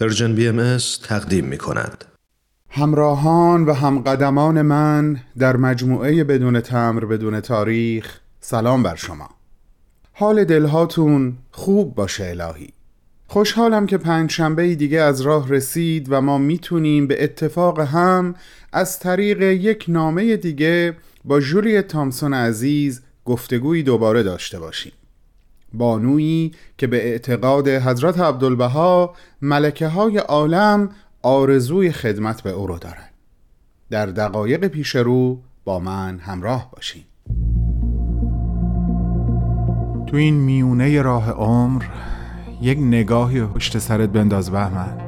پرژن بی ام تقدیم می کند. همراهان و همقدمان من در مجموعه بدون تمر بدون تاریخ سلام بر شما. حال دلهاتون خوب باشه الهی. خوشحالم که پنج شنبه دیگه از راه رسید و ما می‌تونیم به اتفاق هم از طریق یک نامه دیگه با جولی تامسون عزیز گفتگویی دوباره داشته باشیم. بانویی که به اعتقاد حضرت عبدالبها ملکه های عالم آرزوی خدمت به او رو دارن در دقایق پیش رو با من همراه باشین. تو این میونه راه عمر یک نگاهی پشت سرت بنداز بهمن.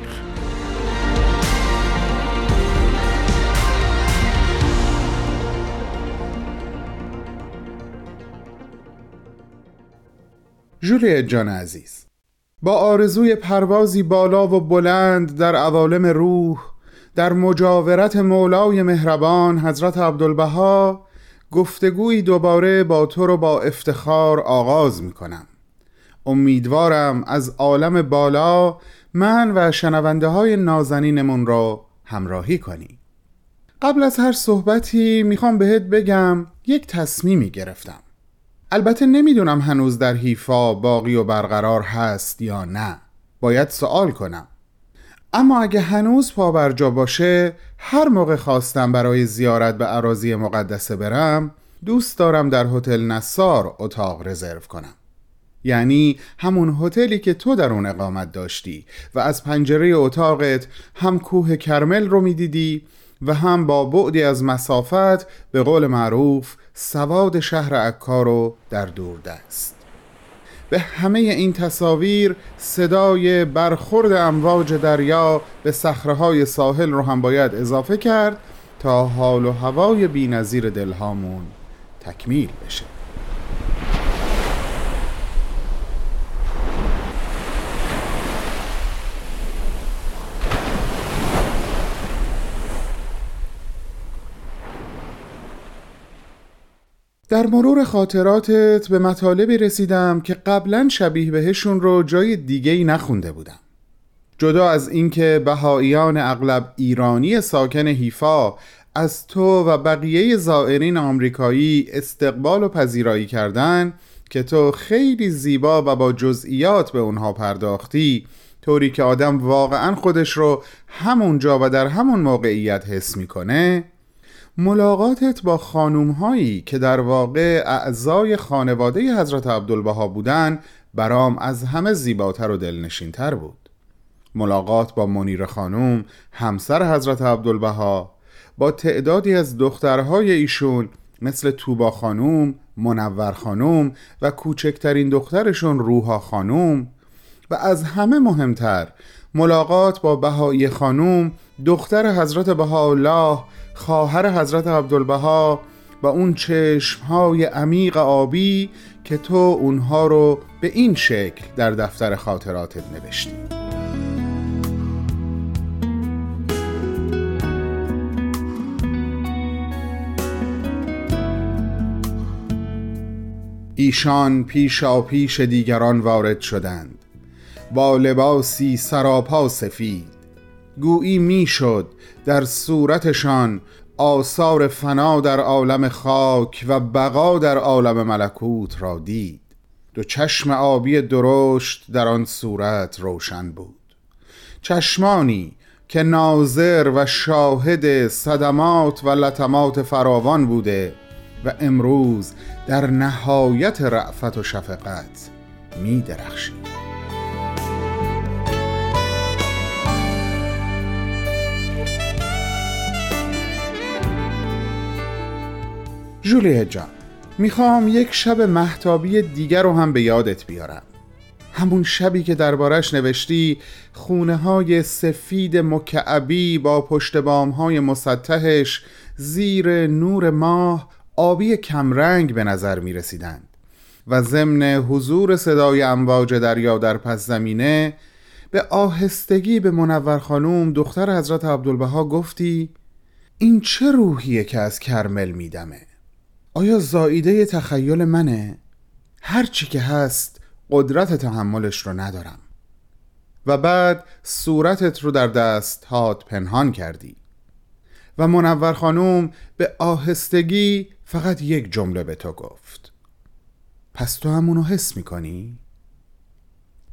جولیت جان عزیز. با آرزوی پروازی بالا و بلند در عوالم روح در مجاورت مولای مهربان حضرت عبدالبها گفتگوی دوباره با تو رو با افتخار آغاز می کنم امیدوارم از عالم بالا من و شنونده های نازنینمون را همراهی کنی. قبل از هر صحبتی می‌خوام بهت بگم یک تصمیمی گرفتم. البته نمی‌دونم هنوز در حیفا باقی و برقرار هست یا نه. باید سوال کنم. اما اگه هنوز پا بر جا باشه هر موقع خواستم برای زیارت به عراضی مقدسه برم دوست دارم در هتل نصار اتاق رزرو کنم. یعنی همون هتلی که تو در اون اقامت داشتی و از پنجره اتاقت هم کوه کرمل رو می‌دیدی و هم با بعدی از مسافت به قول معروف سواد شهر عکا رو در دست. به همه این تصاویر صدای برخورد امواج دریا به صخره ساحل رو هم باید اضافه کرد تا حال و هوای بینظیر دلهامون تکمیل بشه. در مرور خاطراتت به مطالبی رسیدم که قبلا شبیه بهشون رو جای دیگه ای نخونده بودم. جدا از اینکه بهاییان اغلب ایرانی ساکن حیفا از تو و بقیه زائرین آمریکایی استقبال و پذیرایی کردن که تو خیلی زیبا و با جزئیات به اونها پرداختی طوری که آدم واقعا خودش رو همونجا و در همون موقعیت حس می‌کنه ملاقاتت با خانوم هایی که در واقع اعضای خانواده حضرت عبدالبها بودن برام از همه زیباتر و دلنشینتر بود. ملاقات با منیر خانوم همسر حضرت عبدالبها با تعدادی از دخترهای ایشون مثل توبا خانوم، منور خانوم و کوچکترین دخترشون روحا خانوم و از همه مهمتر ملاقات با بهایی خانوم دختر حضرت بهاءالله خواهر حضرت عبدالبها و اون چشمهای عمیق آبی که تو اونها رو به این شکل در دفتر خاطراتت نوشتی. ایشان پیشا پیش دیگران وارد شدند. با لباسی سراپا سفید. گویی می‌شد در صورتشان آثار فنا در عالم خاک و بقا در عالم ملکوت را دید. دو چشم آبی درشت در آن صورت روشن بود. چشمانی که ناظر و شاهد صدمات و لطمات فراوان بوده و امروز در نهایت رعفت و شفقت می درخشید جولیه جان می‌خوام یک شب محتابی دیگر رو هم به یادت بیارم. همون شبی که دربارش نوشتی خونه های سفید مکعبی با پشت بام های مسطحش زیر نور ماه آبی کمرنگ به نظر می رسیدند و ضمن حضور صدای امواج دریا در پس زمینه به آهستگی به منور خانوم دختر حضرت عبدالبها گفتی این چه روحیه که از کرمل میدمه؟ آیا زاییده تخیل منه؟ هرچی که هست قدرت تحملش رو ندارم. و بعد صورتت رو در دست هات پنهان کردی. و منور خانوم به آهستگی فقط یک جمله به تو گفت. پس تو همونو حس می‌کنی؟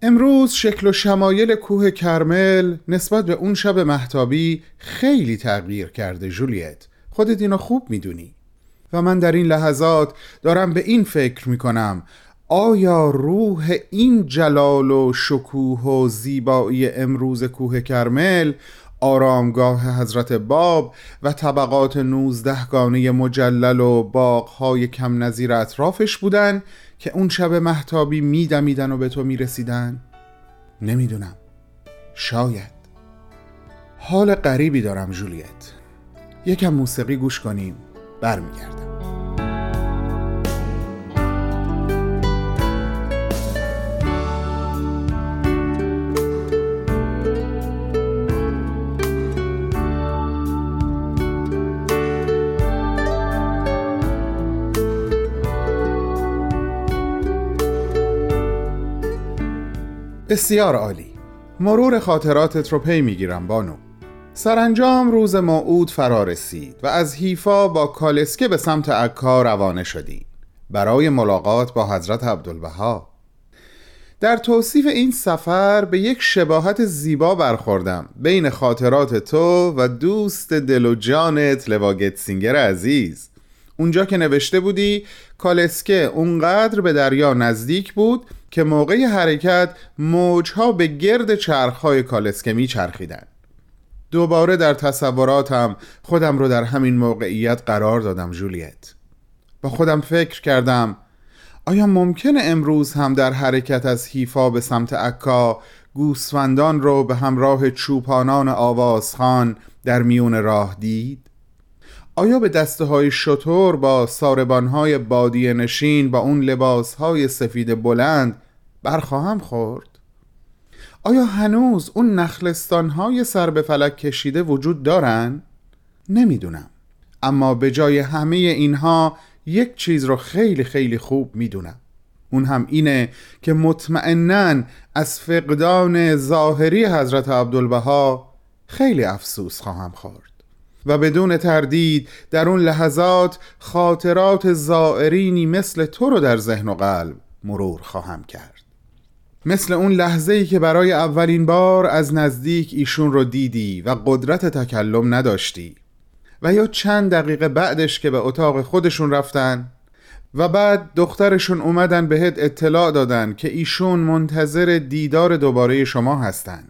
امروز شکل و شمایل کوه کرمل نسبت به اون شب محتابی خیلی تغییر کرده جولیت. خودت اینو خوب می‌دونی. و من در این لحظات دارم به این فکر می‌کنم آیا روح این جلال و شکوه و زیبایی امروز کوه کرمل آرامگاه حضرت باب و طبقات نوزدهگانه مجلل و باغهای کم نظیر اطرافش بودن که اون شب محتابی میدمیدن و به تو می‌رسیدن؟ نمی‌دونم. شاید. حال غریبی دارم جولیت. یکم موسیقی گوش کنیم. برمیگردم. بسیار عالی. مرور خاطراتت رو پی می‌گیرم بانو. سرانجام روز موعود فرا رسید و از حیفا با کالسکه به سمت عکا روانه شدی برای ملاقات با حضرت عبدالبها در توصیف این سفر به یک شباهت زیبا برخوردم بین خاطرات تو و دوست دل و جانت لواگتسینگر عزیز. اونجا که نوشته بودی کالسکه اونقدر به دریا نزدیک بود که موقع حرکت موجها به گرد چرخهای کالسکه می چرخیدن. دوباره در تصوراتم خودم رو در همین موقعیت قرار دادم جولیت با خودم فکر کردم آیا ممکنه امروز هم در حرکت از حیفا به سمت عکا گوسفندان رو به همراه چوپانان آوازخان در میون راه دید؟ آیا به دسته های شطور با ساربان های بادی نشین با اون لباس های سفید بلند برخواهم خورد؟ آیا هنوز اون نخلستان های سر به فلک کشیده وجود دارن؟ نمی‌دونم. اما به جای همه اینها یک چیز رو خیلی خیلی خوب می‌دونم. اون هم اینه که مطمئنا از فقدان ظاهری حضرت عبدالبها خیلی افسوس خواهم خورد و بدون تردید در اون لحظات خاطرات زائرینی مثل تو رو در ذهن و قلب مرور خواهم کرد. مثل اون لحظه ای که برای اولین بار از نزدیک ایشون رو دیدی و قدرت تکلم نداشتی. و یا چند دقیقه بعدش که به اتاق خودشون رفتن و بعد دخترشون اومدن بهت اطلاع دادن که ایشون منتظر دیدار دوباره شما هستن.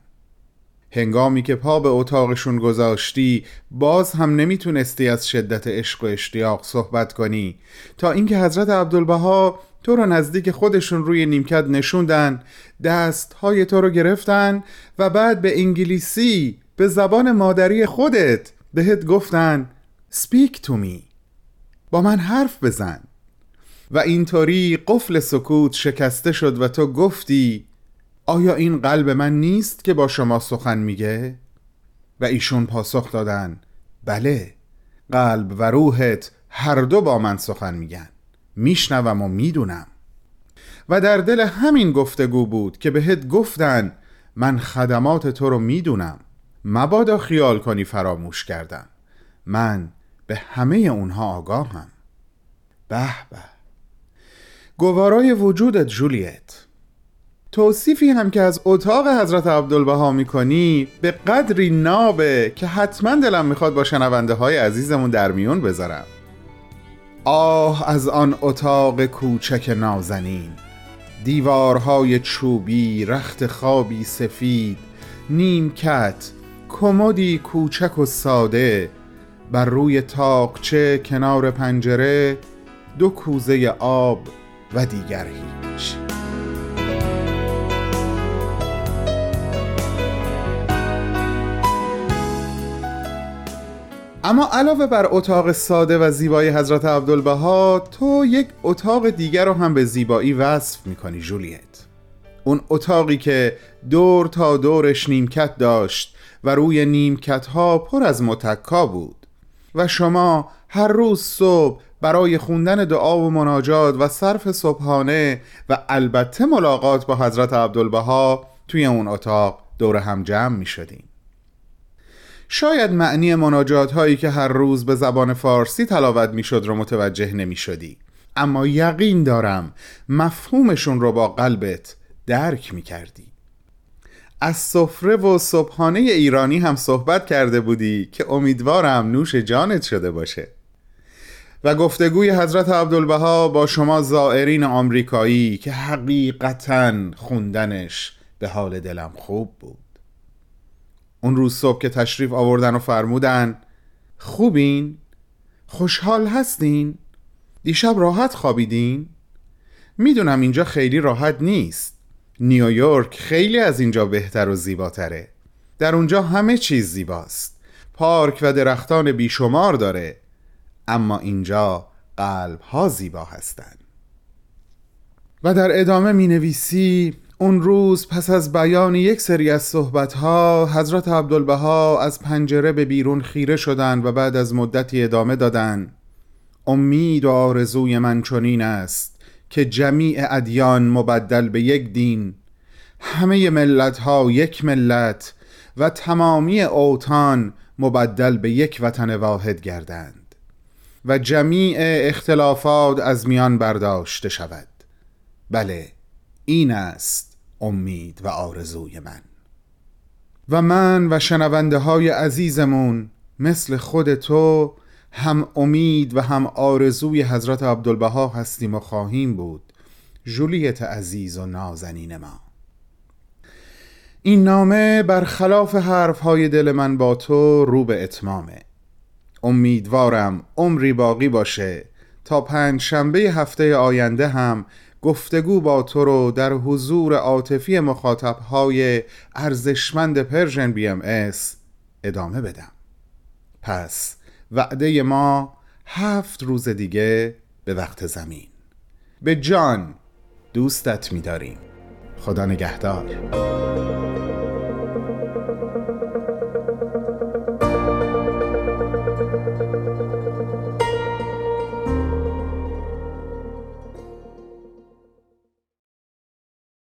هنگامی که پا به اتاقشون گذاشتی باز هم نمی‌تونستی از شدت عشق و اشتیاق صحبت کنی تا اینکه حضرت عبدالبها تو رو نزدیک خودشون روی نیمکت نشوندن. دست های تو رو گرفتن و بعد به انگلیسی به زبان مادری خودت بهت گفتن Speak to me. با من حرف بزن. و اینطوری قفل سکوت شکسته شد و تو گفتی آیا این قلب من نیست که با شما سخن میگه؟ و ایشون پاسخ دادن بله قلب و روحت هر دو با من سخن میگن. میشنوم و می‌دونم. و در دل همین گفتگو بود که بهت گفتن من خدمات تو رو می‌دونم. مبادا خیال کنی فراموش کردم. من به همه اونها آگاهم. به به. گوارای وجودت جولیت. توصیفی هم که از اتاق حضرت عبدالبها می‌کنی به قدری نابه که حتما دلم می‌خواد با شنونده های عزیزمون در میون بذارم. آه از آن اتاق کوچک نازنین. دیوارهای چوبی رخت خوابی سفید. نیمکت کمدی کوچک و ساده. بر روی تاقچه کنار پنجره دو کوزه آب و دیگر هیچ. اما علاوه بر اتاق ساده و زیبای حضرت عبدالبها تو یک اتاق دیگر رو هم به زیبایی وصف می‌کنی جولیت. اون اتاقی که دور تا دورش نیمکت داشت و روی نیمکت ها پر از متکا بود. و شما هر روز صبح برای خوندن دعا و مناجات و صرف صبحانه و البته ملاقات با حضرت عبدالبها توی اون اتاق دور هم جمع می شاید معنی مناجات هایی که هر روز به زبان فارسی تلاوت می شد رو متوجه نمی شدی اما یقین دارم مفهومشون رو با قلبت درک می کردی از سفره و صبحانه ایرانی هم صحبت کرده بودی که امیدوارم نوش جانت شده باشه. و گفتگوی حضرت عبدالبها با شما زائرین آمریکایی که حقیقتا خوندنش به حال دلم خوب بود. اون روز صبح که تشریف آوردن و فرمودن خوبین؟ خوشحال هستین؟ دیشب راحت خوابیدین؟ می‌دونم اینجا خیلی راحت نیست نیویورک خیلی از اینجا بهتر و زیباتره در اونجا همه چیز زیباست پارک و درختان بیشمار داره اما اینجا قلب ها زیبا هستند و در ادامه می نویسی اون روز پس از بیان یک سری از صحبتها حضرت عبدالبها از پنجره به بیرون خیره شدند و بعد از مدتی ادامه دادند. امید و آرزوی من چنین است که جمیع ادیان مبدل به یک دین همه ملت ها یک ملت و تمامی اوتان مبدل به یک وطن واحد گردند و جمیع اختلافات از میان برداشته شود. بله این است. امید و آرزوی من. و من و شنونده های عزیزمون مثل خود تو هم امید و هم آرزوی حضرت عبدالبها هستیم و خواهیم بود. جولیت عزیز و نازنین ما. این نامه برخلاف حرف های دل من با تو رو به اتمامه. امیدوارم عمری باقی باشه تا پنج شنبه هفته آینده هم گفتگو با تو رو در حضور عاطفی مخاطب های ارزشمند Persian BMS ادامه بدم. پس وعده ما هفت روز دیگه به وقت زمین. به جان دوستت می‌داریم. خدا نگهدار.